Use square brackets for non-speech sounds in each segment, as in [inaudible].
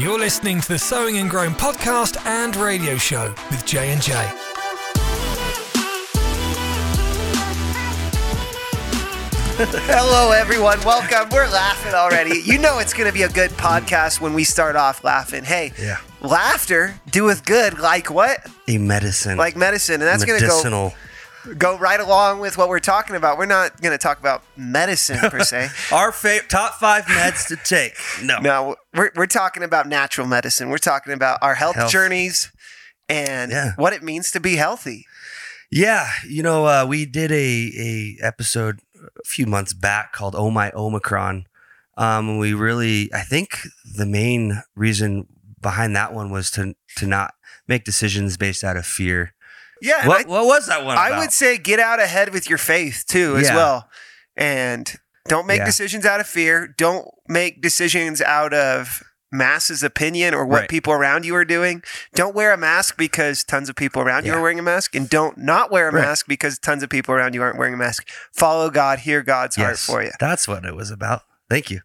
You're listening to the Sowing and Growing podcast and radio show with J and J. [laughs] Hello, everyone. Welcome. We're laughing already. You know it's going to be a good podcast when we start off laughing. Hey, Yeah. laughter doeth good, like what? A medicine. Like medicine, and that's going to go medicinal. Go right along with what we're talking about. We're not going to talk about medicine per se. [laughs] Our fa- top five meds to take. No. no, we're we're talking about natural medicine. We're talking about our health, Health. journeys and Yeah. what it means to be healthy. Yeah, you know, uh, we did a a episode a few months back called "Oh My Omicron." Um, we really, I think, the main reason behind that one was to to not make decisions based out of fear. Yeah, What I- what was that one? I would say get out ahead with your faith too, as Yeah. well. And don't make Yeah. decisions out of fear. Don't make decisions out of masses' opinion or what Right. people around you are doing. Don't wear a mask because tons of people around you are wearing a mask. And don't not wear a Right. mask because tons of people around you aren't wearing a mask. Follow God, hear God's heart for you. That's what it was about. Thank you.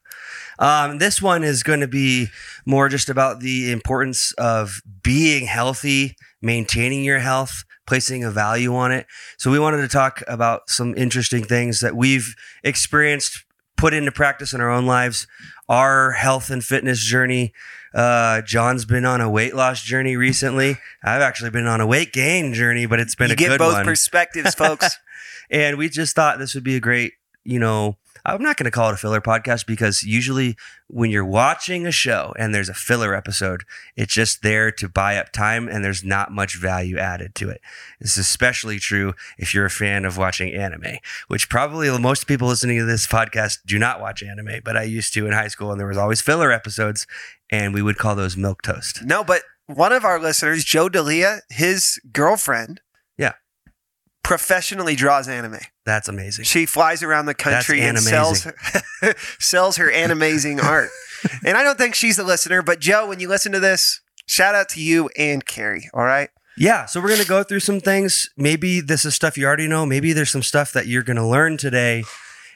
Um, this one is going to be more just about the importance of being healthy, maintaining your health, placing a value on it. So, we wanted to talk about some interesting things that we've experienced, put into practice in our own lives, our health and fitness journey. Uh, John's been on a weight loss journey recently. I've actually been on a weight gain journey, but it's been You a get good both one perspectives, folks. [laughs] and we just thought this would be a great you know i'm not going to call it a filler podcast because usually when you're watching a show and there's a filler episode it's just there to buy up time and there's not much value added to it this is especially true if you're a fan of watching anime which probably most people listening to this podcast do not watch anime but i used to in high school and there was always filler episodes and we would call those milk toast no, but one of our listeners, Joe Dalia, his girlfriend. Professionally draws anime. that's amazing She flies around the country and sells sells her [laughs] animazing art. [laughs] And I don't think she's the listener, but Joe, when you listen to this, shout out to you and Carrie. All right. Yeah, so we're going to go through some things. Maybe this is stuff you already know. Maybe there's some stuff that you're going to learn today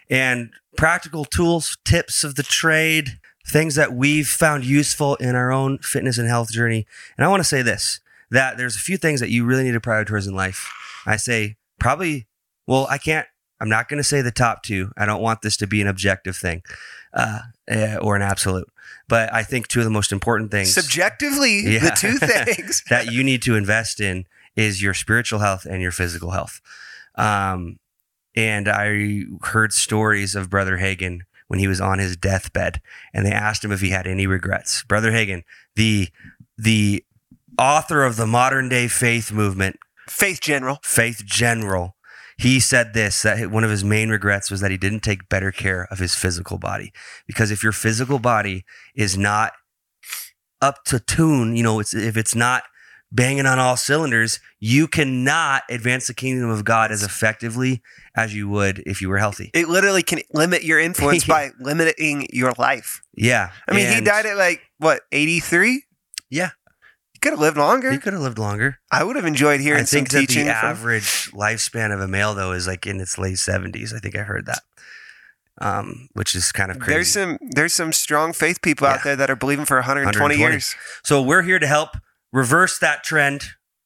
and practical tools, tips of the trade, things that we've found useful in our own fitness and health journey. And I want to say this that there's a few things that you really need to prioritize in life. I say probably, well, I can't, I'm not going to say the top two. I don't want this to be an objective thing uh, eh, or an absolute. But I think two of the most important things Subjectively, the two [laughs] things. that you need to invest in is your spiritual health and your physical health. Um, and I heard stories of Brother Hagin when he was on his deathbed, and they asked him if he had any regrets. Brother Hagin, the the author of the modern day faith movement, Faith General. Faith General, he said this that one of his main regrets was that he didn't take better care of his physical body. Because if your physical body is not up to tune, you know, it's, if it's not banging on all cylinders, you cannot advance the kingdom of God as effectively as you would if you were healthy. It literally can limit your influence [laughs] by limiting your life. Yeah. I mean, he died at like, what, 83? Yeah. He could have lived longer. He could have lived longer. I would have enjoyed hearing some teaching. I think that teaching. the from- average lifespan of a male, though, is like in its late 70s. I think I heard that. Um, which is kind of crazy. There's some there's some strong faith people out there that are believing for 120, 120. years. So we're here to help reverse that trend.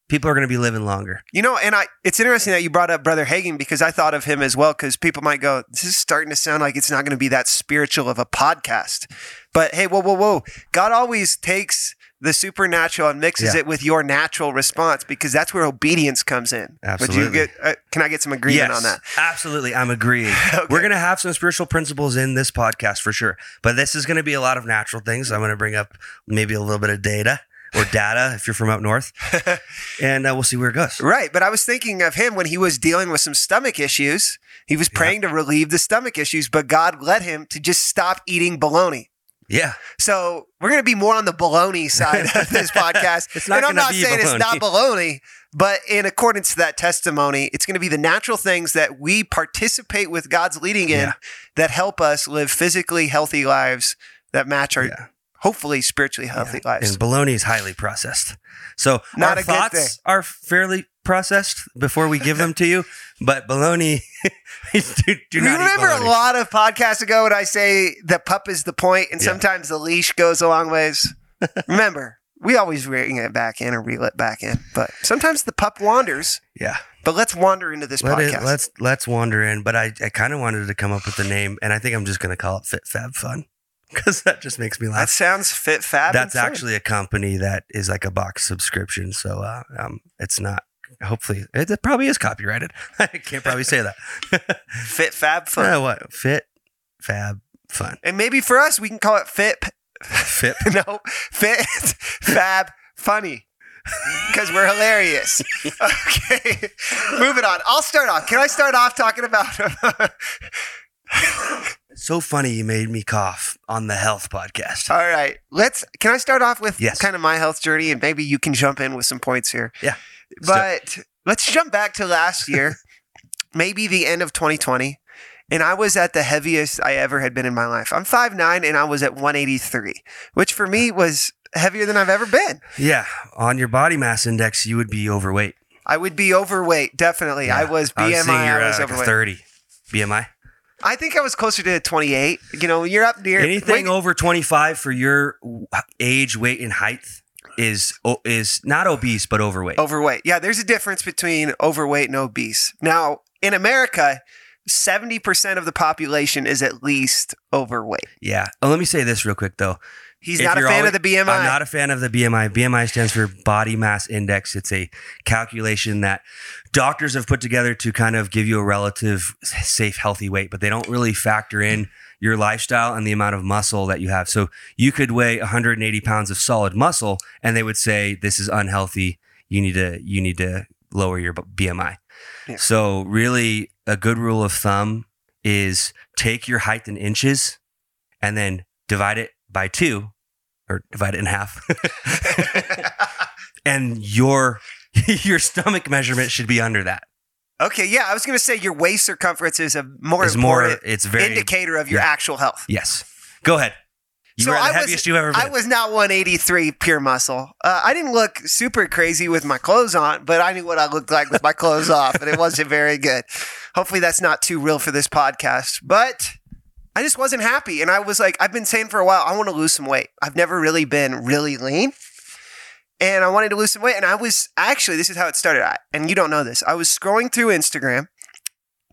People are going to be living longer. You know, and I it's interesting that you brought up Brother Hagin because I thought of him as well because people might go, this is starting to sound like it's not going to be that spiritual of a podcast. But hey, whoa, whoa, whoa. God always takes the supernatural and mixes Yeah. it with your natural response because that's where obedience comes in. Absolutely. get uh, can I get some agreement on that? Absolutely. I'm agreeing. [laughs] Okay. We're going to have some spiritual principles in this podcast for sure. But this is going to be a lot of natural things. I'm going to bring up maybe a little bit of data or data if you're from up north. [laughs] and uh, we'll see where it goes. Right, but I was thinking of him when he was dealing with some stomach issues. He was praying to relieve the stomach issues, but God led him to just stop eating bologna. Yeah. So we're going to be more on the baloney side of this [laughs] podcast. It's not and I'm not saying it's not baloney, but in accordance to that testimony, it's going to be the natural things that we participate with God's leading in Yeah. that help us live physically healthy lives that match our Yeah. Hopefully spiritually healthy lives. And bologna is highly processed. So Not our a good thoughts thing. are fairly processed before we give them to you, but bologna, [laughs] do, do you remember a lot of podcasts ago when I say the pup is the point and Yeah. sometimes the leash goes a long ways? [laughs] Remember, we always bring it back in or reel it back in, but sometimes the pup wanders. Yeah. But let's wander into this Let podcast. it, let's let's wander in. But I, I kind of wanted to come up with the name, and I think I'm just gonna call it Fit Fab Fun [laughs] because that just makes me laugh. that sounds fit, fab. That's actually a company that is like a box subscription, so uh, um, it's not. Hopefully, it, it probably is copyrighted. [laughs] I can't probably say that. [laughs] fit, fab, fun. Uh, what fit, fab, fun, And maybe for us, we can call it fit. fit. No, fit, fab, funny. Because we're hilarious. Okay, moving on. I'll start off. Can I start off talking about? So funny you made me cough on the health podcast. All right, let's. Can I start off with Yes. kind of my health journey, and maybe you can jump in with some points here. Yeah. But let's jump back to last year, [laughs] maybe the end of 2020. And I was at the heaviest I ever had been in my life. I'm 5'9 and I was at 183, which for me was heavier than I've ever been. Yeah, on your body mass index, you would be overweight. I would be overweight, definitely. I Yeah. was I BMI, was you're I was uh, like a overweight. 30 BMI. I think I was closer to 28. You know, you're up near Anything over 25 for your age, weight, and height is is not obese but overweight. overweight. Yeah, there's a difference between overweight and obese. Now, in America, 70% of the population is at least overweight. Yeah. Oh, let me say this real quick though. He's If not a fan always- of the BMI. I'm not a fan of the BMI. BMI stands for body mass index. It's a calculation that doctors have put together to kind of give you a relative safe, healthy weight, but they don't really factor in your lifestyle and the amount of muscle that you have. So you could weigh 180 pounds of solid muscle, and they would say this is unhealthy. You need to you need to lower your BMI. Yeah. So really, a good rule of thumb is take your height in inches, and then divide it by two or divide it in half. [laughs] [laughs] and your [laughs] your stomach measurement should be under that. okay, yeah, I was going to say your waist circumference is a more It's more it's very indicator of your yeah. actual health. Yes. Go ahead. You So are the I was- you've ever been. I was not 183 pure muscle. Uh, I didn't look super crazy with my clothes on, but I knew what I looked like with my clothes [laughs] off, and it wasn't very good. Hopefully, that's not too real for this podcast, but I just wasn't happy. And I was like, I've been saying for a while, I want to lose some weight. I've never really been really lean. And I wanted to lose some weight. And I was actually, this is how it started. I, and you don't know this. I was scrolling through Instagram,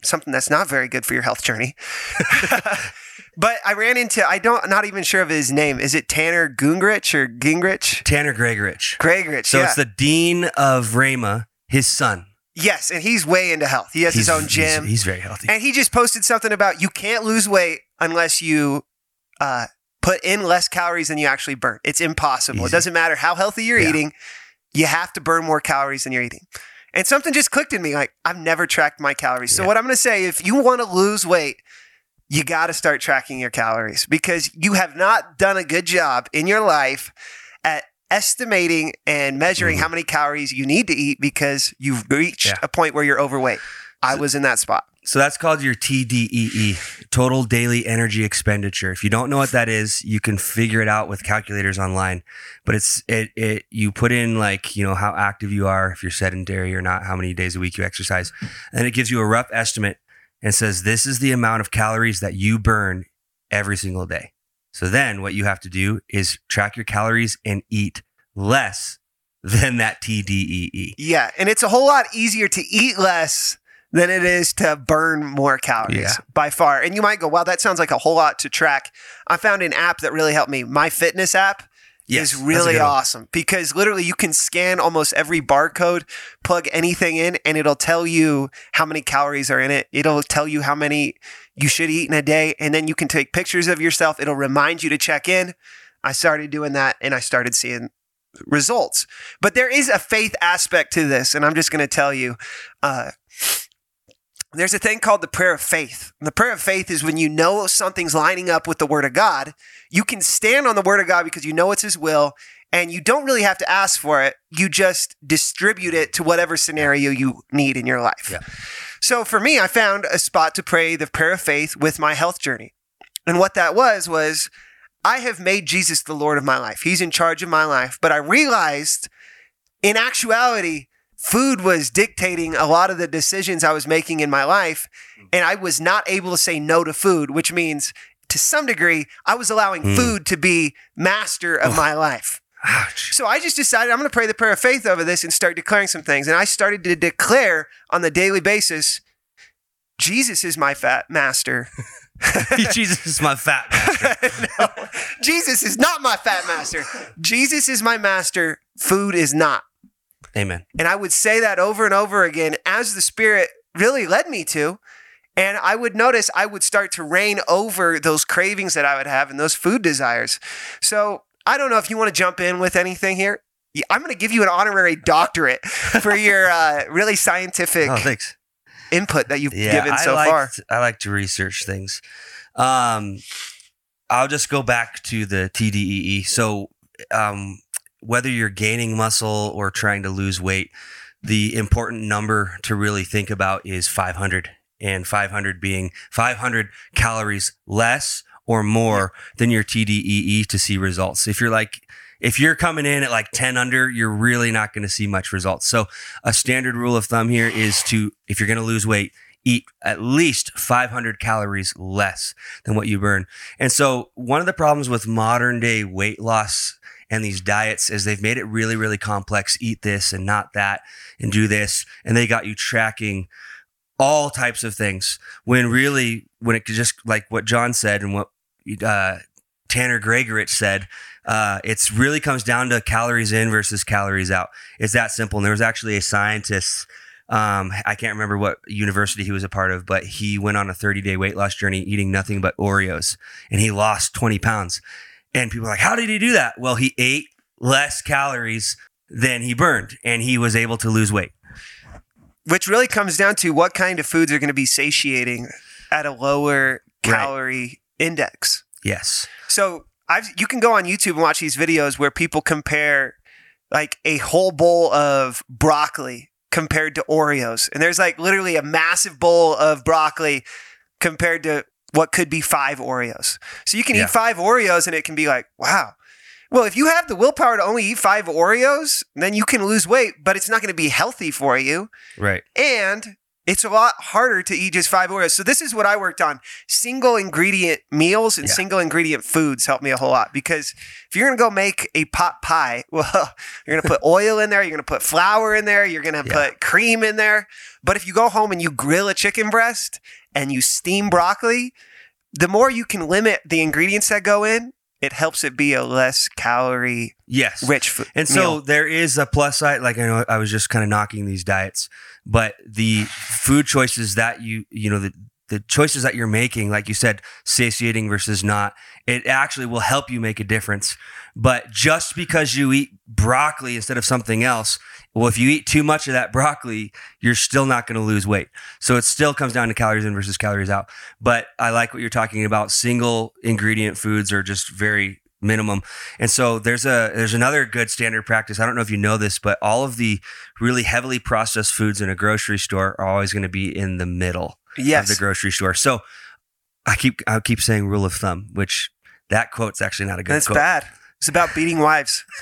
something that's not very good for your health journey. [laughs] but I ran into, I don't, not even sure of his name. Is it Tanner Gungrich or Gingrich? Tanner Gregorich. Gregorich. So yeah. it's the dean of Rhema, his son. yes. And he's way into health. He has his own gym. He's, he's very healthy. and he just posted something about you can't lose weight unless you uh, put in less calories than you actually burn. It's impossible. It doesn't matter how healthy you're Yeah. eating, you have to burn more calories than you're eating. And something just clicked in me like, I've never tracked my calories. So, what I'm going to say, if you want to lose weight, you got to start tracking your calories because you have not done a good job in your life at estimating and measuring Mhm. how many calories you need to eat because you've reached Yeah. a point where you're overweight. I was in that spot. So that's called your TDEE, total daily energy expenditure. If you don't know what that is, you can figure it out with calculators online. But it's it it you put in like, you know, how active you are, if you're sedentary or not, how many days a week you exercise. And it gives you a rough estimate and says this is the amount of calories that you burn every single day. So then what you have to do is track your calories and eat less than that. TDEE. Yeah, and it's a whole lot easier to eat less than it is to burn more calories Yeah. by far. And you might go, "Wow, that sounds like a whole lot to track." I found an app that really helped me. My Fitness app Yes, is really awesome because literally you can scan almost every barcode, plug anything in, and it'll tell you how many calories are in it. It'll tell you how many you should eat in a day, and then you can take pictures of yourself. It'll remind you to check in. I started doing that, and I started seeing results. But there is a faith aspect to this, and I'm just going to tell you. Uh, there's a thing called the prayer of faith. And the prayer of faith is when you know something's lining up with the word of God, you can stand on the word of God because you know it's his will and you don't really have to ask for it. You just distribute it to whatever scenario you need in your life. Yeah. So for me, I found a spot to pray the prayer of faith with my health journey. And what that was was I have made Jesus the Lord of my life. He's in charge of my life, but I realized in actuality food was dictating a lot of the decisions I was making in my life. And I was not able to say no to food, which means to some degree, I was allowing Mm. food to be master of my life. Ouch. So I just decided I'm going to pray the prayer of faith over this and start declaring some things. And I started to declare on the daily basis Jesus is my fat master. [laughs] Jesus is my fat master. [laughs] no, Jesus is not my fat master. Jesus is my master. Food is not. Amen. And I would say that over and over again as the Spirit really led me to. And I would notice I would start to reign over those cravings that I would have and those food desires. So I don't know if you want to jump in with anything here. I'm going to give you an honorary doctorate for your uh, really scientific Oh, input that you've Yeah, given I so far. I like to research things. Um, I'll just go back to the TDEE. So, um, whether you're gaining muscle or trying to lose weight, the important number to really think about is 500, and 500 being 500 calories less or more than your TDEE to see results. If you're like if you're coming in at like 10 under, you're really not going to see much results. So, a standard rule of thumb here is to, if you're going to lose weight, eat at least 500 calories less than what you burn. And so, one of the problems with modern day weight loss and these diets is they've made it really, really complex. Eat this and not that and do this. And they got you tracking all types of things when really, when it could just like what John said and what uh, Tanner Gregorich said, uh, really comes down to calories in versus calories out. It's that simple. And there was actually a scientist, um, I can't remember what university he was a part of, but he went on a 30 day weight loss journey eating nothing but Oreos and he lost 20 pounds. And people are like, how did he do that? Well, he ate less calories than he burned and he was able to lose weight. Which really comes down to what kind of foods are going to be satiating at a lower Right. calorie index. Yes. So I've you can go on YouTube and watch these videos where people compare like a whole bowl of broccoli compared to Oreos. And there's like literally a massive bowl of broccoli compared to what could be five Oreos. So you can Yeah. eat five Oreos and it can be like, wow. Well, if you have the willpower to only eat five Oreos, then you can lose weight, but it's not going to be healthy for you Right. and it's a lot harder to eat just five Oreos. So this is what I worked on: single ingredient meals and Yeah. single ingredient foods helped me a whole lot. Because if you're gonna go make a pot pie, [laughs] well, you're gonna put oil in there, you're gonna put flour in there, you're gonna Yeah. put cream in there. But if you go home and you grill a chicken breast and you steam broccoli, the more you can limit the ingredients that go in, it helps it be a less calorie Yes. rich food. And so there is a plus side. Like I know I was just kind of knocking these diets, but the food choices that you, you know, the, the choices that you're making, like you said, satiating versus not, it actually will help you make a difference. But just because you eat broccoli instead of something else, well, if you eat too much of that broccoli, you're still not going to lose weight. So it still comes down to calories in versus calories out. But I like what you're talking about. Single ingredient foods are just very minimum. And so there's a there's another good standard practice. I don't know if you know this, but all of the really heavily processed foods in a grocery store are always going to be in the middle yes, of the grocery store. So I keep I keep saying rule of thumb, which that quote's actually not a good that's quote. bad. It's about beating wives. [laughs]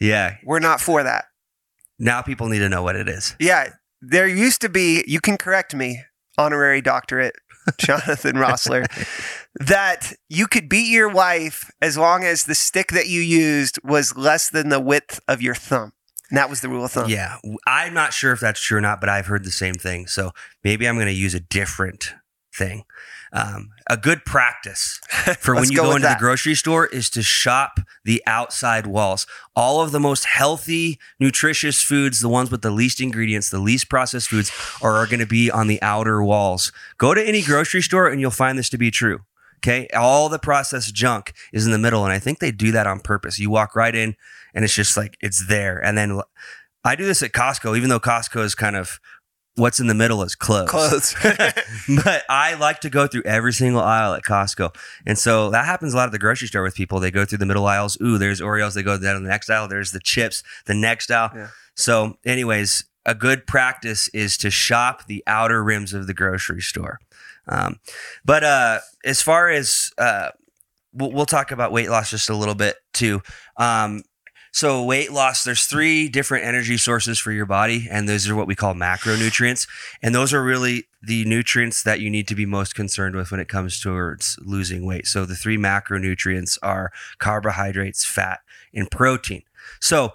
Yeah. We're not for that. Now people need to know what it is. Yeah, there used to be, you can correct me, honorary doctorate, [laughs] Jonathan Rossler, that you could beat your wife as long as the stick that you used was less than the width of your thumb. And that was the rule of thumb. Yeah. I'm not sure if that's true or not, but I've heard the same thing. So maybe I'm going to use a different thing. Um, a good practice [laughs] for when you go go into that. the grocery store is to shop the outside walls. All of the most healthy, nutritious foods, the ones with the least ingredients, the least processed foods, are, are going to be on the outer walls. Go to any grocery store and you'll find this to be true. Okay. All the processed junk is in the middle. And I think they do that on purpose. You walk right in and it's just like, it's there. And then I do this at Costco, even though Costco is kind of what's in the middle is clothes. Clothes. [laughs] [laughs] but I like to go through every single aisle at Costco. And so that happens a lot at the grocery store with people. They go through the middle aisles. Ooh, there's Oreos. They go down the next aisle. There's the chips, the next aisle. Yeah. So, anyways, a good practice is to shop the outer rims of the grocery store. Um, but uh, as far as uh, we'll, we'll talk about weight loss just a little bit too. Um, So weight loss, there's three different energy sources for your body, and those are what we call macronutrients. And those are really the nutrients that you need to be most concerned with when it comes towards losing weight. So the three macronutrients are carbohydrates, fat, and protein. So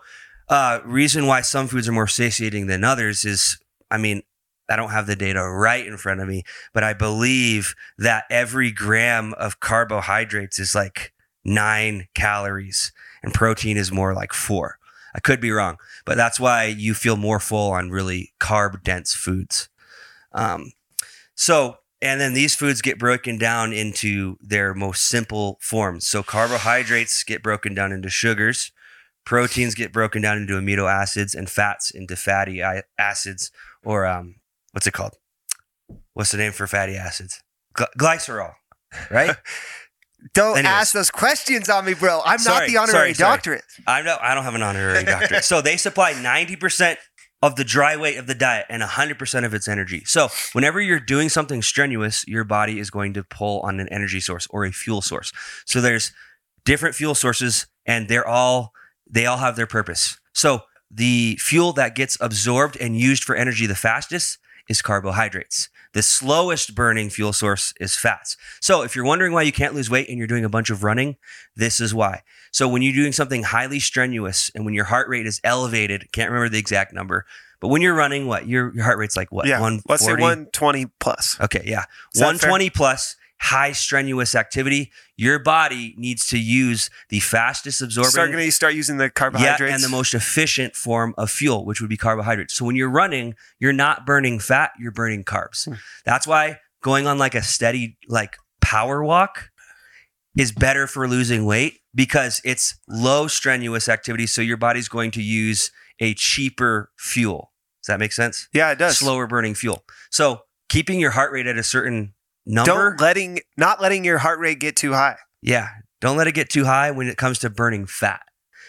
uh, reason why some foods are more satiating than others is, I mean, I don't have the data right in front of me, but I believe that every gram of carbohydrates is like nine calories and protein is more like four. I could be wrong, but that's why you feel more full on really carb dense foods. Um, so, and then these foods get broken down into their most simple forms. So, carbohydrates get broken down into sugars, proteins get broken down into amino acids, and fats into fatty acids, or um, what's it called? What's the name for fatty acids? glycerol, right? [laughs] Don't Anyways. ask those questions on me, bro. I'm sorry, not the honorary sorry, sorry. doctorate. I'm no, I don't have an honorary [laughs] doctorate. So they supply 90% of the dry weight of the diet and 100% of its energy. So whenever you're doing something strenuous, your body is going to pull on an energy source or a fuel source. So there's different fuel sources and they're all they all have their purpose. So the fuel that gets absorbed and used for energy the fastest is carbohydrates. The slowest burning fuel source is fats. So if you're wondering why you can't lose weight and you're doing a bunch of running, this is why. So when you're doing something highly strenuous and when your heart rate is elevated, can't remember the exact number, but when you're running, what your your heart rate's like what? Yeah, 140? let's say 120 plus. Okay, yeah, 120 plus high strenuous activity, your body needs to use the fastest absorbing. Start going to start using the carbohydrates. Yeah, and the most efficient form of fuel, which would be carbohydrates. So when you're running, you're not burning fat, you're burning carbs. Hmm. That's why going on like a steady like power walk is better for losing weight because it's low strenuous activity. So your body's going to use a cheaper fuel. Does that make sense? Yeah, it does. Slower burning fuel. So keeping your heart rate at a certain number. Don't letting not letting your heart rate get too high. Yeah, don't let it get too high when it comes to burning fat.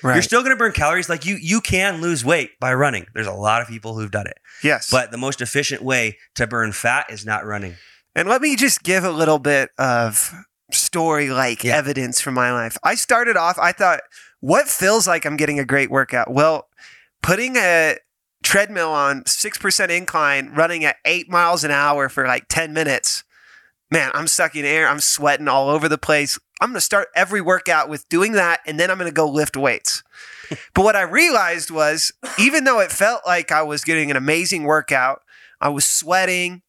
Right. You're still going to burn calories. Like you, you can lose weight by running. There's a lot of people who've done it. Yes, but the most efficient way to burn fat is not running. And let me just give a little bit of story like yeah. evidence from my life. I started off. I thought, what feels like I'm getting a great workout? Well, putting a treadmill on six percent incline, running at eight miles an hour for like ten minutes man, I'm sucking air. I'm sweating all over the place. I'm going to start every workout with doing that, and then I'm going to go lift weights. [laughs] but what I realized was, even though it felt like I was getting an amazing workout, I was sweating,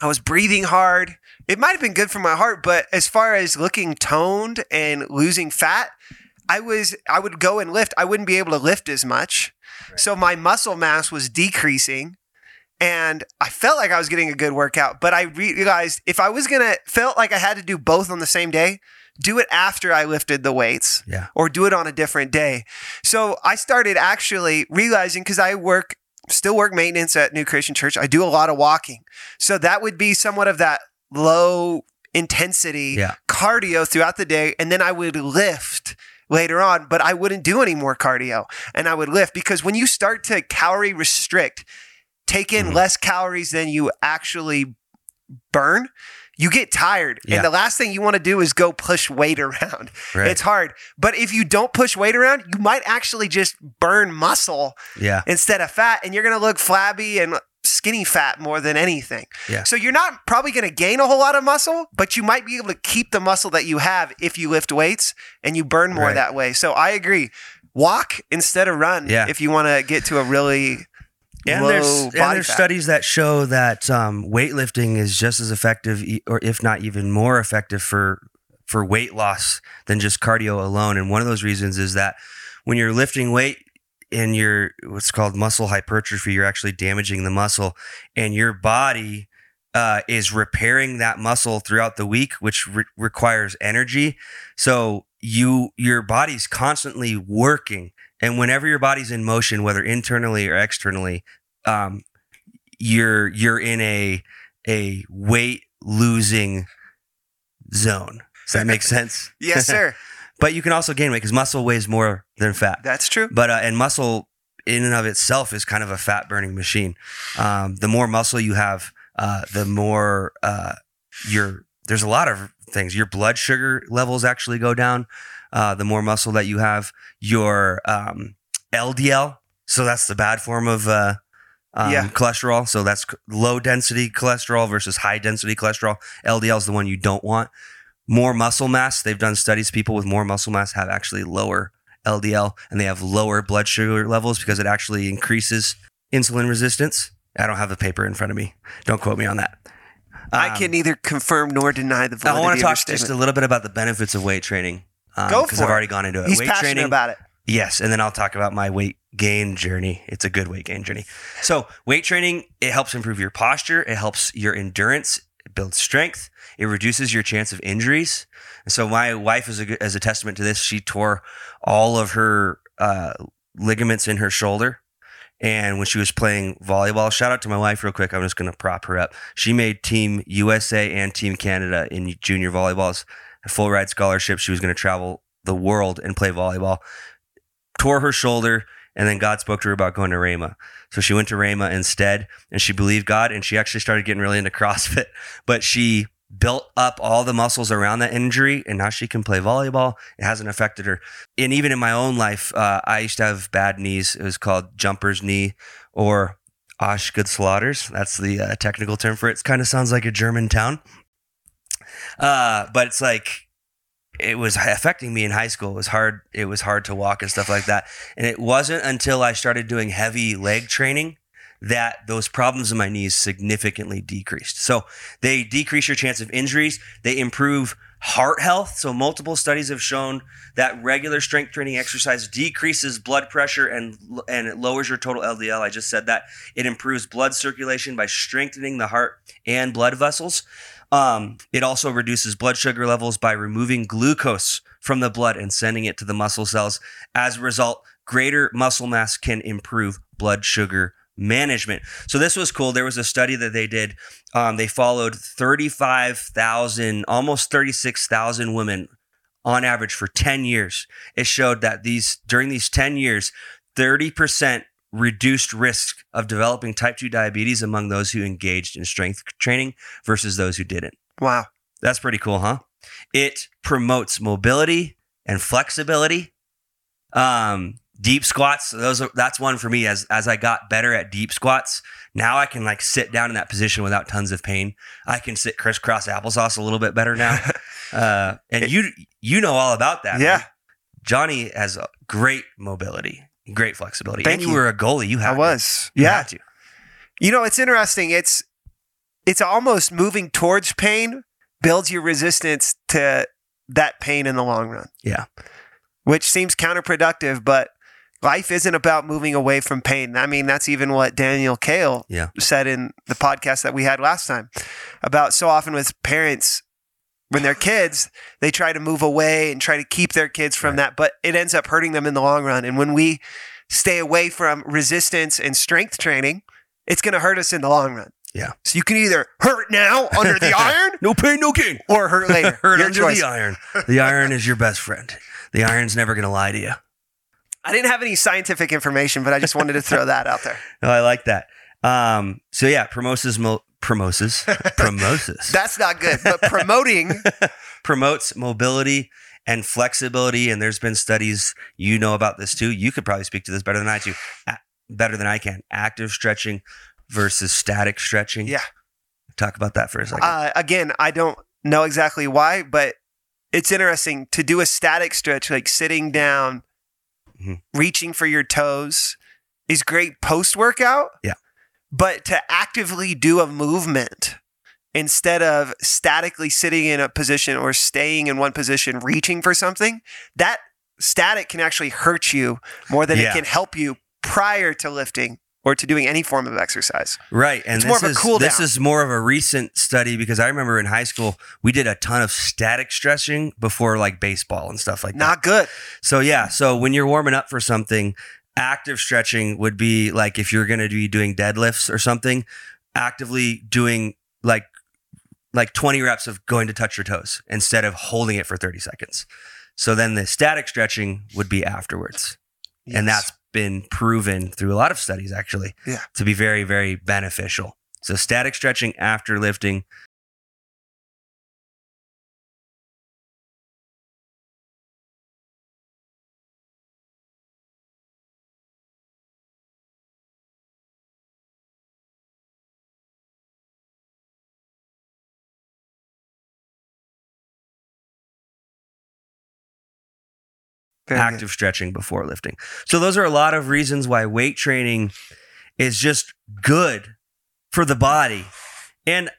I was breathing hard. It might have been good for my heart, but as far as looking toned and losing fat, I was I would go and lift. I wouldn't be able to lift as much. Right. So my muscle mass was decreasing and I felt like I was getting a good workout, but I realized if I was gonna felt like I had to do both on the same day, do it after I lifted the weights, yeah, or do it on a different day. So I started actually realizing because I work still work maintenance at New Creation Church. I do a lot of walking, so that would be somewhat of that low intensity yeah. cardio throughout the day, and then I would lift later on, but I wouldn't do any more cardio and I would lift because when you start to calorie restrict, take in mm-hmm. less calories than you actually burn, you get tired. Yeah. And the last thing you want to do is go push weight around. Right. It's hard. But if you don't push weight around, you might actually just burn muscle yeah. instead of fat. And you're going to look flabby and skinny fat more than anything. Yeah. So you're not probably going to gain a whole lot of muscle, but you might be able to keep the muscle that you have if you lift weights and you burn more right. that way. So I agree. Walk instead of run yeah. if you want to get to a really and there's, and there's studies that show that um, weightlifting is just as effective, or if not even more effective for for weight loss than just cardio alone. And one of those reasons is that when you're lifting weight and you're what's called muscle hypertrophy, you're actually damaging the muscle, and your body uh, is repairing that muscle throughout the week, which re- requires energy. So you your body's constantly working and whenever your body's in motion, whether internally or externally, um, you're you're in a a weight losing zone. Does that make sense? [laughs] yes, sir. [laughs] but you can also gain weight because muscle weighs more than fat. That's true. But uh, and muscle in and of itself is kind of a fat burning machine. Um, the more muscle you have, uh, the more uh, your there's a lot of things. Your blood sugar levels actually go down. uh, the more muscle that you have, your um, LDL. So that's the bad form of uh, um, Yeah. cholesterol. So that's low density cholesterol versus high density cholesterol. LDL is the one you don't want. More muscle mass. They've done studies. People with more muscle mass have actually lower LDL and they have lower blood sugar levels because it actually increases insulin resistance. I don't have the paper in front of me. Don't quote me on that. I Um, can neither confirm nor deny the I want to talk just a little bit about the benefits of weight training. Um, Go Because for I've it. already gone into it. He's weight passionate training, about it. Yes, and then I'll talk about my weight gain journey. It's a good weight gain journey. So, weight training it helps improve your posture, it helps your endurance, it builds strength, it reduces your chance of injuries. And so, my wife is a as a testament to this. She tore all of her uh, ligaments in her shoulder. And when she was playing volleyball, shout out to my wife real quick. I'm just going to prop her up. She made Team USA and Team Canada in junior volleyballs, a full ride scholarship. She was going to travel the world and play volleyball tore her shoulder, and then God spoke to her about going to Rhema. So she went to Rhema instead, and she believed God, and she actually started getting really into CrossFit. [laughs] But she built up all the muscles around that injury, and now she can play volleyball. It hasn't affected her. And even in my own life, uh, I used to have bad knees. It was called jumper's knee or Osgood That's the uh, technical term for it. It kind of sounds like a German town. Uh, but it's like it was affecting me in high school. It was hard. It was hard to walk and stuff like that. And it wasn't until I started doing heavy leg training that those problems in my knees significantly decreased. So they decrease your chance of injuries. They improve heart health. So multiple studies have shown that regular strength training exercise decreases blood pressure and and it lowers your total LDL. I just said that. It improves blood circulation by strengthening the heart and blood vessels. Um, it also reduces blood sugar levels by removing glucose from the blood and sending it to the muscle cells. As a result, greater muscle mass can improve blood sugar management. So this was cool. There was a study that they did. Um, they followed 35,000, almost 36,000 women on average for 10 years. It showed that these during these 10 years, 30% reduced risk of developing type 2 diabetes among those who engaged in strength training versus those who didn't. Wow. That's pretty cool, huh? It promotes mobility and flexibility. Um, deep squats, those are that's one for me. As as I got better at deep squats, now I can like sit down in that position without tons of pain. I can sit crisscross applesauce a little bit better now. [laughs] uh, and you you know all about that. Yeah. Johnny has a great mobility, great flexibility. Thank and you, you. were a goalie. You had I to. was. You Yeah. to. You know, it's interesting. It's it's almost moving towards pain builds your resistance to that pain in the long run. Yeah. Which seems counterproductive, but life isn't about moving away from pain. I mean, that's even what Daniel Kale Yeah. said in the podcast that we had last time about so often with parents when they're kids, they try to move away and try to keep their kids from Right. that, but it ends up hurting them in the long run. And when we stay away from resistance and strength training, it's going to hurt us in the long run. Yeah. So you can either hurt now under the [laughs] iron No pain, no gain. or hurt later. [laughs] Hurt Your under choice. the iron. The iron is your best friend. The iron's never going to lie to you. I didn't have any scientific information, but I just wanted to throw that out there. [laughs] No, I like that. Um, so yeah, promosis, mo- promoses, promoses, [laughs] That's not good, but promoting [laughs] promotes mobility and flexibility. And there's been studies, you know about this too. You could probably speak to this better than I do, A- better than I can. Active stretching versus static stretching. Yeah. Talk about that for a second. Uh, again, I don't know exactly why, but it's interesting to do a static stretch, like sitting down, Mhm. reaching for your toes, is great post workout. Yeah. But to actively do a movement instead of statically sitting in a position or staying in one position, reaching for something, that static can actually hurt you more than Yeah. it can help you prior to lifting or to doing any form of exercise. Right, and It's this more of a is cool this is more of a recent study because I remember in high school we did a ton of static stretching before like baseball and stuff like that. Not good. So yeah, so when you're warming up for something, active stretching would be like if you're going to be doing deadlifts or something, actively doing like like 20 reps of going to touch your toes instead of holding it for 30 seconds. So then the static stretching would be afterwards. And that's been proven through a lot of studies actually Yeah. to be very very beneficial. So static stretching after lifting Very active stretching before lifting. So those are a lot of reasons why weight training is just good for the body. And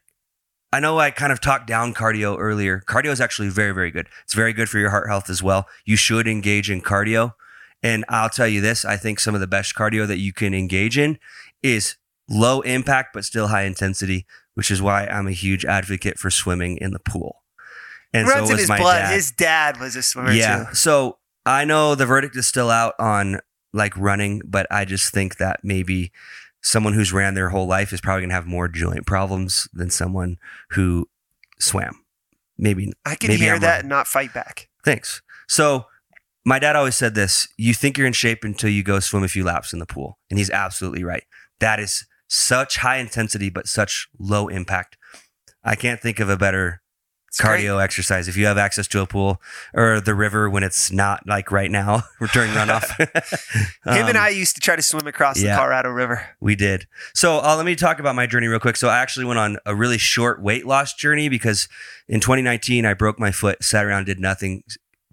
I know I kind of talked down cardio earlier. Cardio is actually very, very good. It's very good for your heart health as well. You should engage in cardio. And I'll tell you this I think some of the best cardio that you can engage in is low impact, but still high intensity, which is why I'm a huge advocate for swimming in the pool. And Runs so in was his my blood. dad. His dad was a swimmer Yeah. too. So I know the verdict is still out on like running, but I just think that maybe someone who's ran their whole life is probably going to have more joint problems than someone who swam. Maybe. I can Maybe hear I'm that wrong. and not fight back. Thanks. So my dad always said this you think you're in shape until you go swim a few laps in the pool. And he's absolutely right. That is such high intensity, but such low impact. I can't think of a better It's great. cardio exercise if you have access to a pool or the river when it's not like right now we're [laughs] during runoff. [laughs] Him and Um, I used to try to swim across yeah. the Colorado River. we did. So uh, let me talk about my journey real quick. So I actually went on a really short weight loss journey because in 2019 I broke my foot, sat around, did nothing.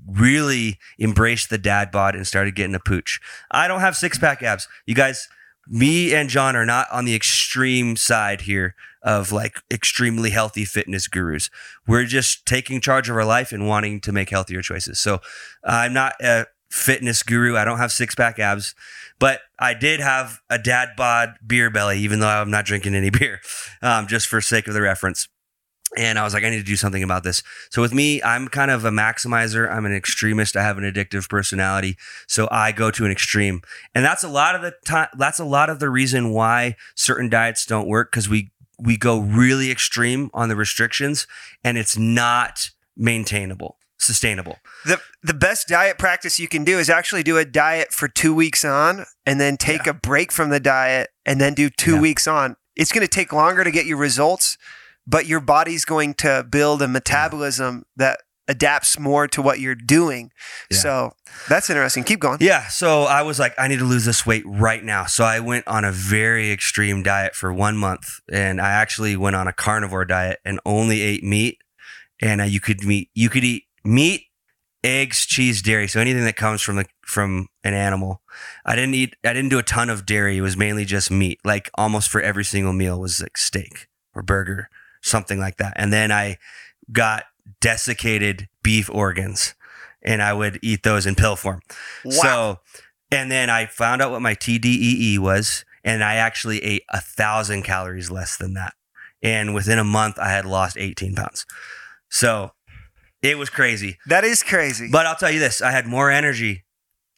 Really embraced the dad bod and started getting a pooch. I don't have six pack abs. You guys, me and John are not on the extreme side here of like extremely healthy fitness gurus. We're just taking charge of our life and wanting to make healthier choices. So I'm not a fitness guru. I don't have six pack abs, but I did have a dad bod beer belly, even though I'm not drinking any beer, um, just for sake of the reference. And I was like, I need to do something about this. So with me, I'm kind of a maximizer. I'm an extremist. I have an addictive personality. So I go to an extreme. And that's a lot of the time that's a lot of the reason why certain diets don't work because we we go really extreme on the restrictions and it's not maintainable, sustainable. The the best diet practice you can do is actually do a diet for two weeks on and then take a break from the diet and then do two Yeah. weeks on. It's going to take longer to get your results, but your body's going to build a metabolism that adapts more to what you're doing. Yeah. So that's interesting. Keep going. Yeah. So I was like, I need to lose this weight right now. So I went on a very extreme diet for one month and I actually went on a carnivore diet and only ate meat. And uh, you could meat, you could eat meat, eggs, cheese, dairy. So anything that comes from the, from an animal. I didn't eat, I didn't do a ton of dairy. It was mainly just meat. Like almost for every single meal was like steak or burger, something like that. And then I got desiccated beef organs and I would eat those in pill form. Wow. So, and then I found out what my TDEE was, and I actually ate a thousand calories less than that. And within a month, I had lost 18 pounds. So it was crazy. that is crazy. But I'll tell you this I had more energy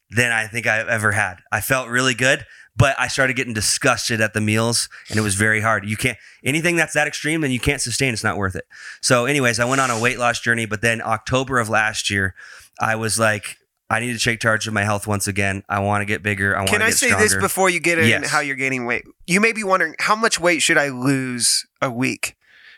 than I think I've ever had. I felt really good, but I started getting disgusted at the meals and it was very hard. You can't, anything that's that extreme, then you can't sustain. It's not worth it. So, anyways, I went on a weight loss journey, but then October of last year, I was like, I need to take charge of my health once again. I want to get bigger. I want to. Can I say stronger. this before you get in Yes. how you're gaining weight? You may be wondering how much weight should I lose a week?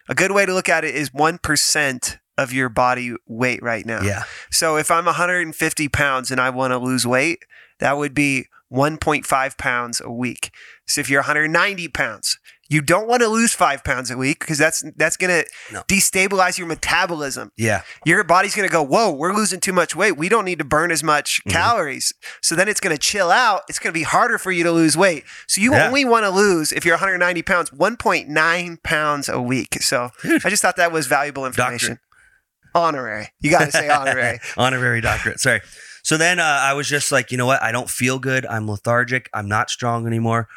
A good way to look at it is 1% of your body weight right now. yeah. So if I'm 150 pounds and I want to lose weight, that would be 1.5 pounds a week. So if you're 190 pounds, you don't want to lose five pounds a week because that's that's going to No. destabilize your metabolism. Yeah. Your body's going to go, whoa, we're losing too much weight. We don't need to burn as much Mhm. calories. So then it's going to chill out. It's going to be harder for you to lose weight. So you Yeah. only want to lose, if you're 190 pounds, 1.9 pounds a week. So. I just thought that was valuable information. Honorary. You got to say [laughs] honorary. Honorary doctorate. Sorry. So then uh, I was just like, you know what? I don't feel good. I'm lethargic. I'm not strong anymore.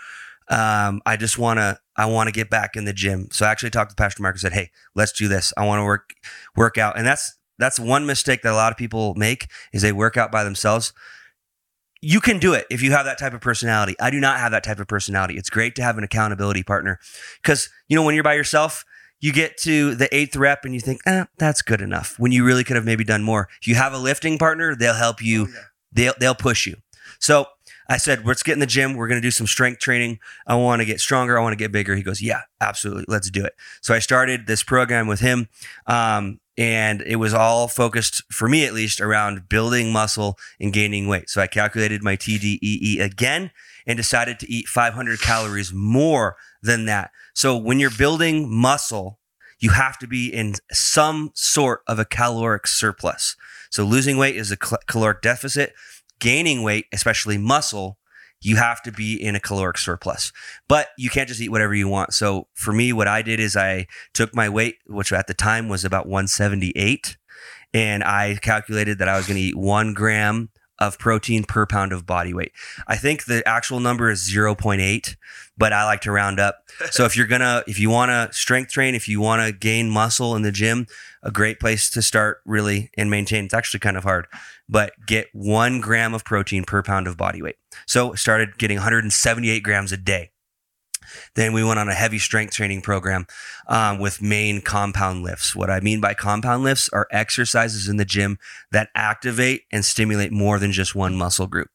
Um, I just want to, I want to get back in the gym. So I actually talked to Pastor Mark and said, Hey, let's do this. I want to work, work out. And that's, that's one mistake that a lot of people make is they work out by themselves. You can do it if you have that type of personality. I do not have that type of personality. It's great to have an accountability partner because, you know, when you're by yourself, you get to the eighth rep and you think, eh, that's good enough. When you really could have maybe done more. If you have a lifting partner, they'll help you. They'll they'll push you. So I said, let's get in the gym. We're gonna do some strength training. I want to get stronger. I want to get bigger. He goes, yeah, absolutely. Let's do it. So I started this program with him. Um, and it was all focused for me at least around building muscle and gaining weight. So I calculated my TDEE again and decided to eat 500 calories more than that. So when you're building muscle, you have to be in some sort of a caloric surplus. So losing weight is a cal- caloric deficit. Gaining weight, especially muscle, you have to be in a caloric surplus. But you can't just eat whatever you want. So for me, what I did is I took my weight, which at the time was about 178, and I calculated that I was going to eat one gram of protein per pound of body weight. I think the actual number is 0.8, but I like to round up. So if you're gonna, if you want to strength train, if you want to gain muscle in the gym, a great place to start really and maintain. It's actually kind of hard, but get one gram of protein per pound of body weight. So started getting 178 grams a day. Then we went on a heavy strength training program um, with main compound lifts. What I mean by compound lifts are exercises in the gym that activate and stimulate more than just one muscle group.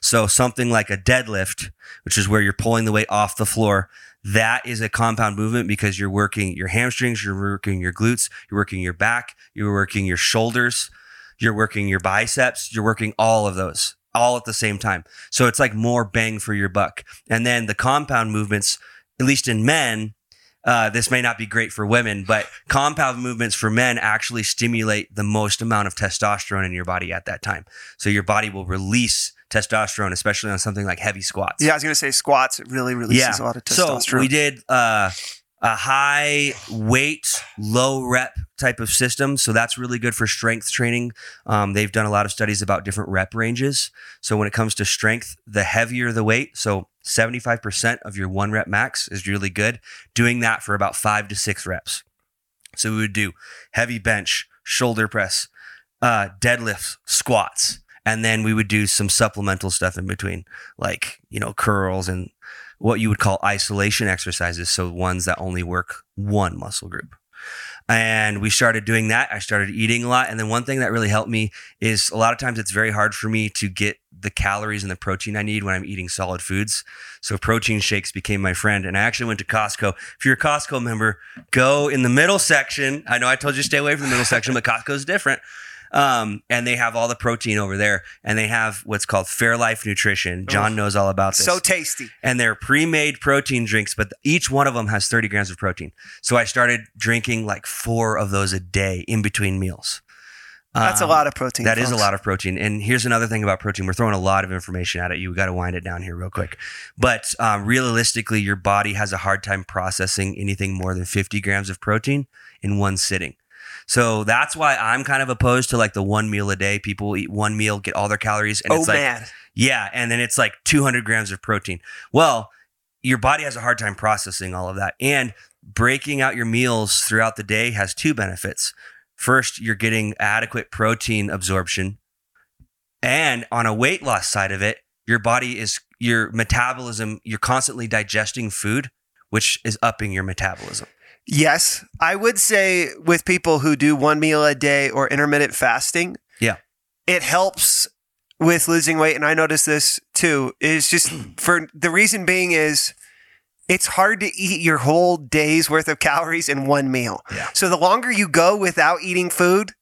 So something like a deadlift, which is where you're pulling the weight off the floor, that is a compound movement because you're working your hamstrings, you're working your glutes, you're working your back, you're working your shoulders, you're working your biceps, you're working all of those all at the same time. So it's like more bang for your buck. And then the compound movements, at least in men, uh, this may not be great for women, but compound movements for men actually stimulate the most amount of testosterone in your body at that time. So your body will release testosterone, especially on something like heavy squats. Yeah, I was gonna say squats. It really releases a lot of testosterone. So we did uh, a high weight, low rep type of system. So that's really good for strength training. Um, they've done a lot of studies about different rep ranges. So when it comes to strength, the heavier the weight, so 75% of your one rep max is really good. Doing that for about five to six reps. So we would do heavy bench, shoulder press, uh, deadlifts, squats, and then we would do some supplemental stuff in between, like you know curls and what you would call isolation exercises. So ones that only work one muscle group. And we started doing that. I started eating a lot. And then one thing that really helped me is a lot of times it's very hard for me to get the calories and the protein I need when I'm eating solid foods. So protein shakes became my friend. And I actually went to Costco. If you're a Costco member, go in the middle section. I know I told you stay away from the middle section, but Costco is different. Um, and they have all the protein over there, and they have what's called Fairlife Nutrition. John knows all about this. so tasty. and they're pre-made protein drinks, but each one of them has 30 grams of protein. So I started drinking like four of those a day in between meals. That's a Um, lot of protein. That is a folks. lot of protein. And here's another thing about protein. We're throwing a lot of information at it. You got to wind it down here real quick. But um, realistically, your body has a hard time processing anything more than 50 grams of protein in one sitting. So that's why I'm kind of opposed to like the one meal a day. People eat one meal, get all their calories, and Oh it's like man, yeah, and then it's like 200 grams of protein. Well, your body has a hard time processing all of that. And breaking out your meals throughout the day has two benefits. First, you're getting adequate protein absorption. And on a weight loss side of it, your body is your metabolism, you're constantly digesting food, which is upping your metabolism. Yes, I would say with people who do one meal a day or intermittent fasting, Yeah. it helps with losing weight. And I notice this too. Is just [clears throat] for the reason being is it's hard to eat your whole day's worth of calories in one meal. Yeah. So the longer you go without eating food,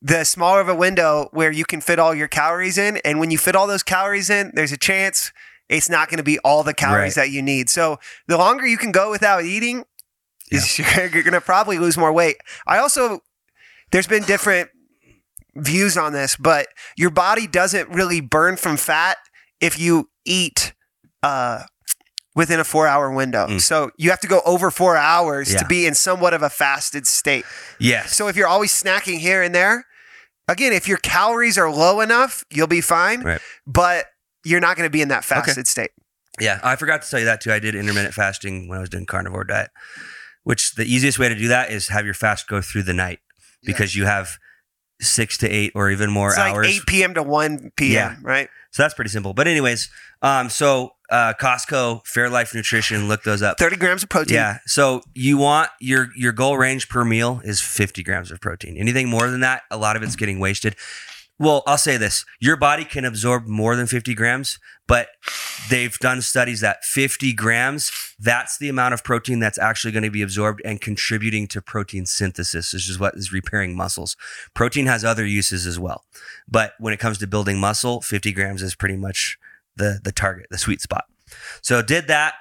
the smaller of a window where you can fit all your calories in. And when you fit all those calories in, there's a chance it's not going to be all the calories Right. that you need. So the longer you can go without eating, is you're, going to probably lose more weight. I also, there's been different views on this, but your body doesn't really burn from fat if you eat uh, within a four hour window. Mm. So you have to go over four hours Yeah. to be in somewhat of a fasted state. Yes. So if you're always snacking here and there, again, if your calories are low enough, you'll be fine, Right. but you're not going to be in that fasted state. Yeah, I forgot to tell you that too. I did intermittent fasting when I was doing carnivore diet, which the easiest way to do that is have your fast go through the night because you have six to eight or even more It's hours. like 8 p.m. to 1 p.m., Yeah. right? So that's pretty simple. But anyways, um, so uh, Costco, Fairlife Nutrition, look those up. 30 grams of protein. Yeah. So you want your your goal range per meal is 50 grams of protein. Anything more than that, a lot of it's getting wasted. Well, I'll say this: your body can absorb more than 50 grams, but they've done studies that 50 grams that's the amount of protein that's actually going to be absorbed and contributing to protein synthesis, which is what is repairing muscles. Protein has other uses as well, but when it comes to building muscle, 50 grams is pretty much the the target, the sweet spot. So did that.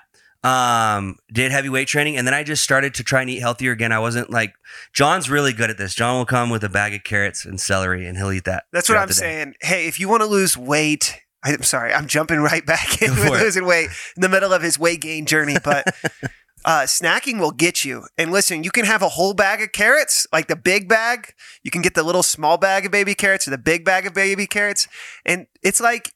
Um, did heavy weight training, and then I just started to try and eat healthier again. I wasn't like John's really good at this. John will come with a bag of carrots and celery, and he'll eat that. That's what I'm saying. Hey, if you want to lose weight, I'm sorry, I'm jumping right [laughs] back in with losing weight in the middle of his weight gain journey, but [laughs] uh, snacking will get you. And listen, you can have a whole bag of carrots, like the big bag. You can get the little small bag of baby carrots or the big bag of baby carrots, and it's like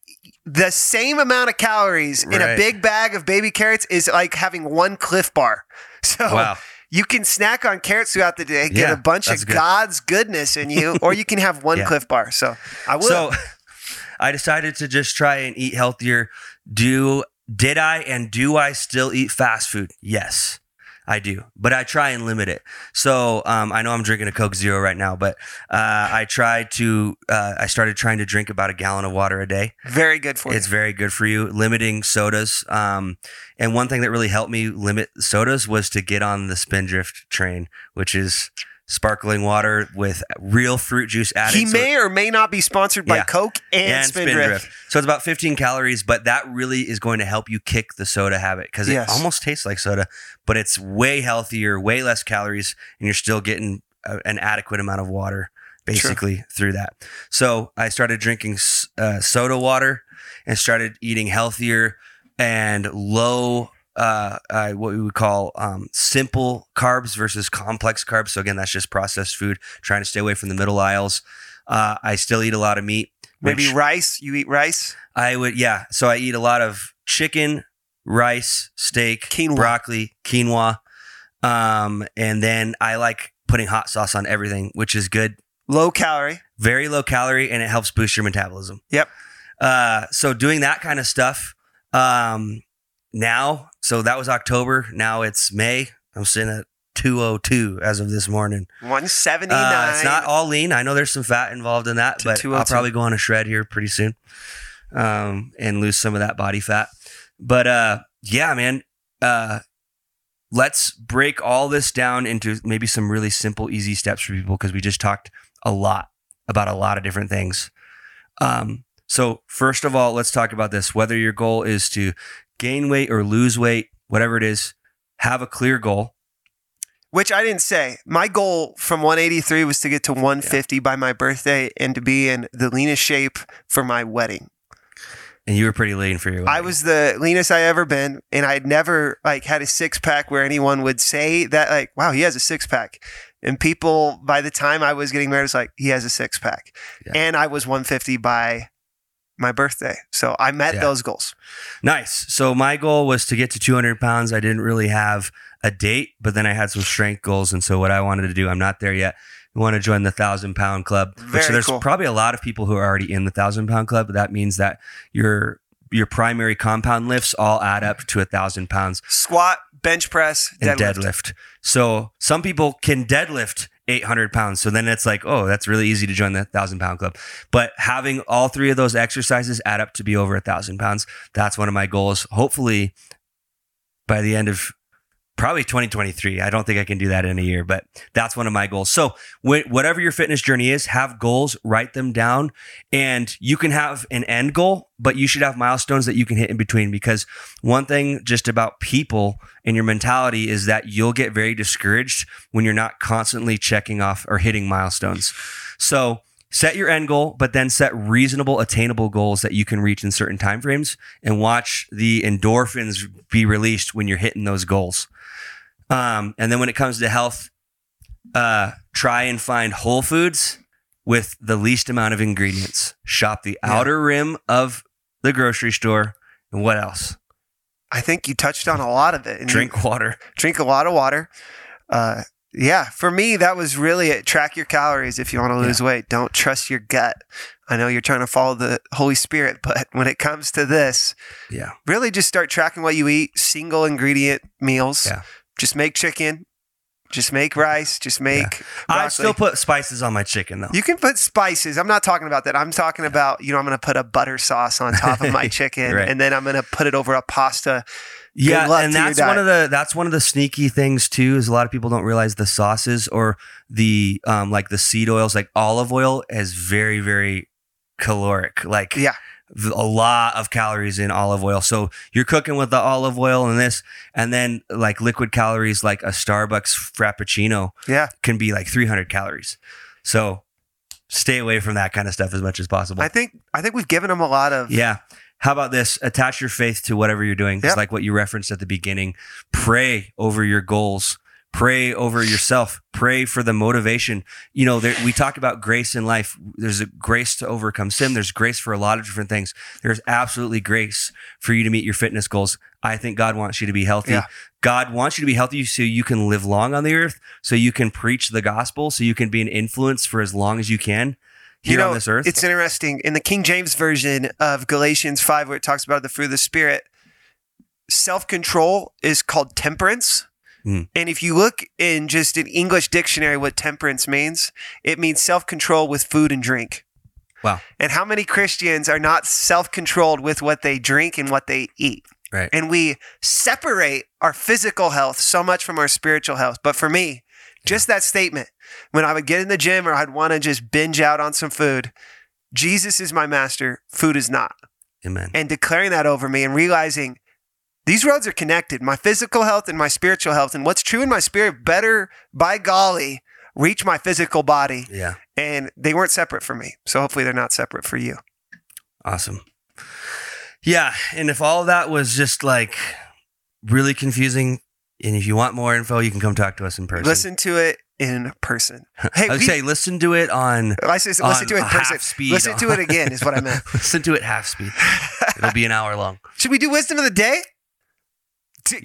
the same amount of calories in a big bag of baby carrots is like having one Clif Bar. [laughs] So Wow. you can snack on carrots throughout the day, get Yeah, a bunch of good. God's goodness in you, or you can have one [laughs] Yeah. Clif Bar. So I will. So [laughs] I decided to just try and eat healthier. Do did I and do I still eat fast food? Yes. I do, but I try and limit it. So um, I know I'm drinking a Coke Zero right now, but uh, I tried to. Uh, I started trying to drink about a gallon of water a day. Very good for you. It's very good for you. Limiting sodas. Um, and one thing that really helped me limit sodas was to get on the Spindrift train, which is sparkling water with real fruit juice added. He So- may or may not be sponsored by Yeah. Coke and, and Spindrift. Spindrift. So it's about 15 calories, but that really is going to help you kick the soda habit because Yes. it almost tastes like soda, but it's way healthier, way less calories, and you're still getting a, an adequate amount of water basically through that. So I started drinking uh, soda water and started eating healthier and low. Uh, uh, what we would call um, simple carbs versus complex carbs. So again, that's just processed food. Trying to stay away from the middle aisles. Uh, I still eat a lot of meat. Maybe rice. You eat rice. I would, yeah. So I eat a lot of chicken, rice, steak, Quinoa. broccoli, quinoa, um, and then I like putting hot sauce on everything, which is good. Low calorie. Very low calorie, and it helps boost your metabolism. Yep. Uh, so doing that kind of stuff. Um, now, so that was October. Now it's May. I'm sitting at 202 as of this morning. 179. Uh, it's not all lean. I know there's some fat involved in that, but I'll probably go on a shred here pretty soon um, and lose some of that body fat. But uh, yeah, man, uh, let's break all this down into maybe some really simple, easy steps for people because we just talked a lot about a lot of different things. Um, so, first of all, let's talk about this. Whether your goal is to gain weight or lose weight, whatever it is, have a clear goal. Which I didn't say. My goal from 183 was to get to 150 by my birthday and to be in the leanest shape for my wedding. And you were pretty lean for your I was the leanest I ever been, and I'd never like had a six pack where anyone would say that like, "Wow, he has a six pack." And people by the time I was getting married was like, "He has a six pack," Yeah. and I was 150 by my birthday, so I met Yeah. those goals. Nice. So my goal was to get to 200 pounds. I didn't really have a date, but then I had some strength goals. And so what I wanted to do, I'm not there yet. I want to join the thousand pound club. Very there's cool. probably a lot of people who are already in the thousand pound club. But that means that your your primary compound lifts all add up to a thousand pounds Squat, bench press, and deadlift. deadlift. So some people can deadlift 800 pounds. So then it's like, oh, that's really easy to join the thousand pound club. But having all three of those exercises add up to be over a thousand pounds, that's one of my goals. Hopefully by the end of probably 2023. I don't think I can do that in a year, but that's one of my goals. So wh- whatever your fitness journey is, have goals, write them down, and you can have an end goal, but you should have milestones that you can hit in between. Because one thing just about people and your mentality is that you'll get very discouraged when you're not constantly checking off or hitting milestones. So set your end goal, but then set reasonable, attainable goals that you can reach in certain timeframes and watch the endorphins be released when you're hitting those goals. Um, and then when it comes to health, uh, try and find whole foods with the least amount of ingredients. Shop the Yeah. outer rim of the grocery store. And what else? I think you touched on a lot of it. And you- Drink water. drink a lot of water. Uh, yeah, for me, that was really it. Track your calories if you want to lose weight. Don't trust your gut. I know you're trying to follow the Holy Spirit, [laughs] but when it comes to this, Yeah. really just start tracking what you eat. Single ingredient meals. Yeah. Just make chicken. Just make rice. Just make. I still put spices on my chicken though. You can put spices. I'm not talking about that. I'm talking about, you know, I'm going to put a butter sauce on top of my [laughs] chicken Right. and then I'm going to put it over a pasta. Yeah, and that's one of the that's one of the sneaky things too. Is a lot of people don't realize the sauces or the um like the seed oils, like olive oil, is very very caloric. Like Yeah. a lot of calories in olive oil. So you're cooking with the olive oil and this, and then like liquid calories, like a Starbucks Frappuccino Yeah. can be like 300 calories. So stay away from that kind of stuff as much as possible. I think I think we've given them a lot of Yeah. How about this? Attach your faith to whatever you're doing. It's Yep. like what you referenced at the beginning. Pray over your goals. Pray over yourself. Pray for the motivation. You know, there, we talk about grace in life. There's a grace to overcome sin. There's grace for a lot of different things. There's absolutely grace for you to meet your fitness goals. I think God wants you to be healthy. Yeah. God wants you to be healthy so you can live long on the earth, so you can preach the gospel, so you can be an influence for as long as you can here you know, on this earth. It's interesting in the King James version of Galatians five, where it talks about the fruit of the spirit. Self control is called temperance. Mm. And if you look in just an English dictionary, what temperance means, it means self control with food and drink. Wow. And how many Christians are not self controlled with what they drink and what they eat? Right. And we separate our physical health so much from our spiritual health. But for me, just that statement, when I would get in the gym or I'd want to just binge out on some food, Jesus is my master, food is not. Amen. And declaring that over me and realizing these roads are connected my physical health and my spiritual health. And what's true in my spirit better, by golly, reach my physical body. Yeah. And they weren't separate for me. So hopefully they're not separate for you. Awesome. Yeah. And if all of that was just like really confusing, and if you want more info, you can come talk to us in person. Listen to it in person. [laughs] Hey, I would we- say listen to it on I say, listen on to it in person. half speed. Listen to it again is what I meant. [laughs] listen to it half speed. It'll be an hour long. [laughs] Should we do wisdom of the day?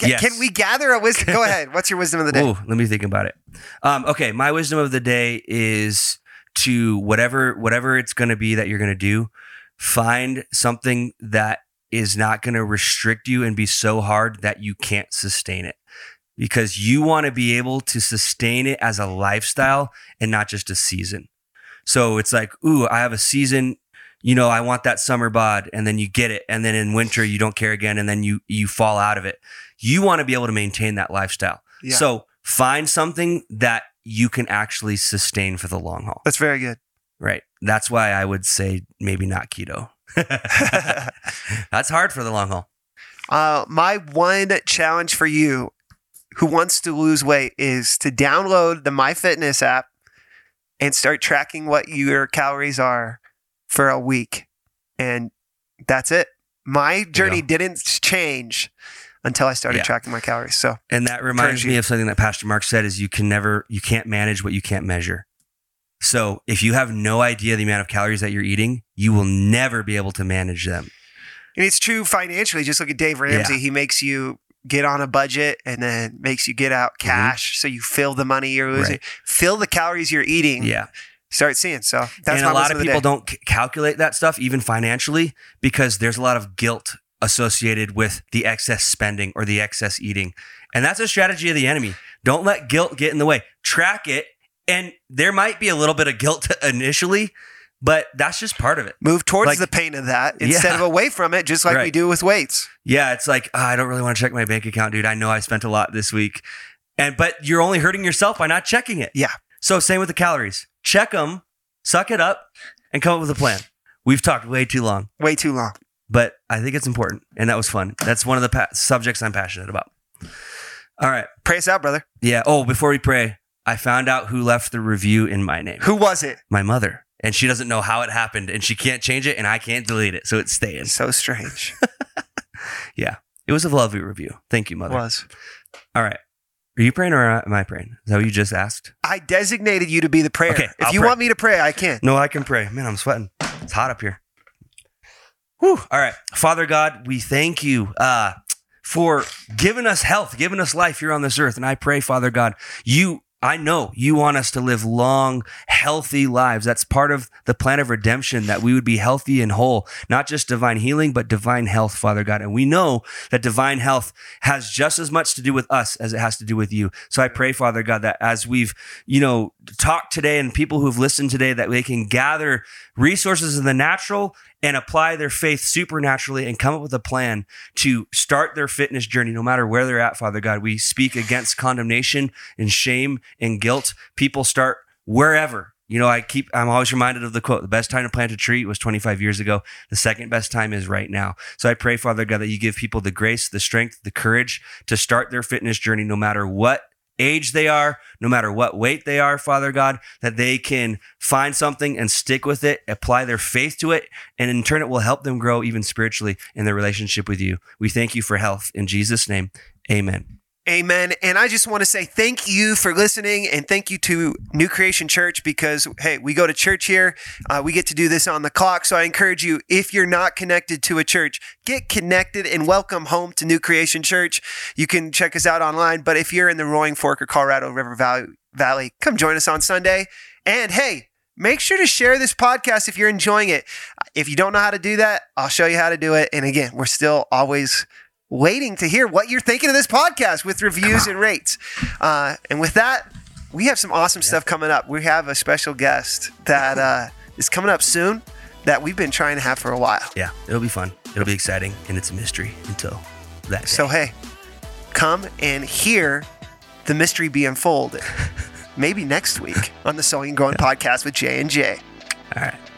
Yes. can we gather a wisdom? Go ahead. What's your wisdom of the day? Ooh, let me think about it. Um, okay, my wisdom of the day is to whatever whatever it's going to be that you're going to do, find something that is not going to restrict you and be so hard that you can't sustain it. Because you want to be able to sustain it as a lifestyle and not just a season. So it's like, ooh, I have a season, you know, I want that summer bod, and then you get it, and then in winter you don't care again, and then you you fall out of it. You want to be able to maintain that lifestyle. Yeah. So find something that you can actually sustain for the long haul. That's very good. Right. That's why I would say maybe not keto. [laughs] [laughs] That's hard for the long haul. Uh, my one challenge for you who wants to lose weight is to download the MyFitness app and start tracking what your calories are for a week. And that's it. My journey didn't change until I started Yeah. tracking my calories. So And that reminds me of something that Pastor Mark said is you can never you can't manage what you can't measure. So if you have no idea the amount of calories that you're eating, you will never be able to manage them. And it's true financially. Just look at Dave Ramsey. He makes you get on a budget and then makes you get out cash. So you fill the money you're losing, Mm-hmm. Right. fill the calories you're eating. Yeah. Start seeing. So that's and a lot wisdom of people day. don't c- calculate that stuff even financially because there's a lot of guilt associated with the excess spending or the excess eating. And that's a strategy of the enemy. Don't let guilt get in the way. Track it and there might be a little bit of guilt [laughs] initially, but that's just part of it. Move towards Like- the pain of that instead Yeah. of away from it, just like we do with weights. Yeah, it's like "Ah, I don't really want to check my bank account, dude. I know I spent a lot this week. And but you're only hurting yourself by not checking it. Yeah. So same with the calories. Check them, suck it up and come up with a plan. We've talked way too long. Way too long. but I think it's important, and that was fun. That's one of the pa- subjects I'm passionate about. All right, Pray us out, brother. yeah. Oh, before we pray, I found out who left the review in my name. Who was it? My mother, and she doesn't know how it happened, and she can't change it, and I can't delete it, so it's staying. So strange. [laughs] Yeah, it was a lovely review. Thank you, mother. It was. All right, are you praying or am I praying? Is that what you just asked? I designated you to be the prayer. Okay, if I'll you pray. want me to pray, I can. No, I can pray. Man, I'm sweating. It's hot up here. Whew. All right. Father God, we thank you uh, for giving us health, giving us life here on this earth. And I pray, Father God, you. I know you want us to live long, healthy lives. That's part of the plan of redemption that we would be healthy and whole, not just divine healing, but divine health, Father God. And we know that divine health has just as much to do with us as it has to do with you. So I pray, Father God, that as we've, you know, talked today and people who've listened today, that they can gather resources in the natural and apply their faith supernaturally and come up with a plan to start their fitness journey, no matter where they're at, Father God. We speak against condemnation and shame and guilt. People start wherever. You know, I keep, I'm always reminded of the quote the best time to plant a tree was 25 years ago. The second best time is right now. So I pray, Father God, that you give people the grace, the strength, the courage to start their fitness journey no matter what age they are, no matter what weight they are, Father God, that they can find something and stick with it, apply their faith to it, and in turn, it will help them grow even spiritually in their relationship with you. We thank you for health. In Jesus' name, amen. Amen. And I just want to say thank you for listening and thank you to New Creation Church because, hey, we go to church here. Uh, we get to do this on the clock. So I encourage you, if you're not connected to a church, get connected and welcome home to New Creation Church. You can check us out online. But if you're in the Roaring Fork or Colorado River Valley, Valley come join us on Sunday. And hey, make sure to share this podcast if you're enjoying it. If you don't know how to do that, I'll show you how to do it. And again, we're still always waiting to hear what you're thinking of this podcast with reviews and rates. Uh, and with that, we have some awesome stuff coming up. We have a special guest that uh, [laughs] is coming up soon that we've been trying to have for a while. Yeah, it'll be fun. It'll be exciting, and it's a mystery until that. Day. So, hey, come and hear the mystery be unfolded. [laughs] Maybe next week on the Sowing and Growing podcast with J and J. All right.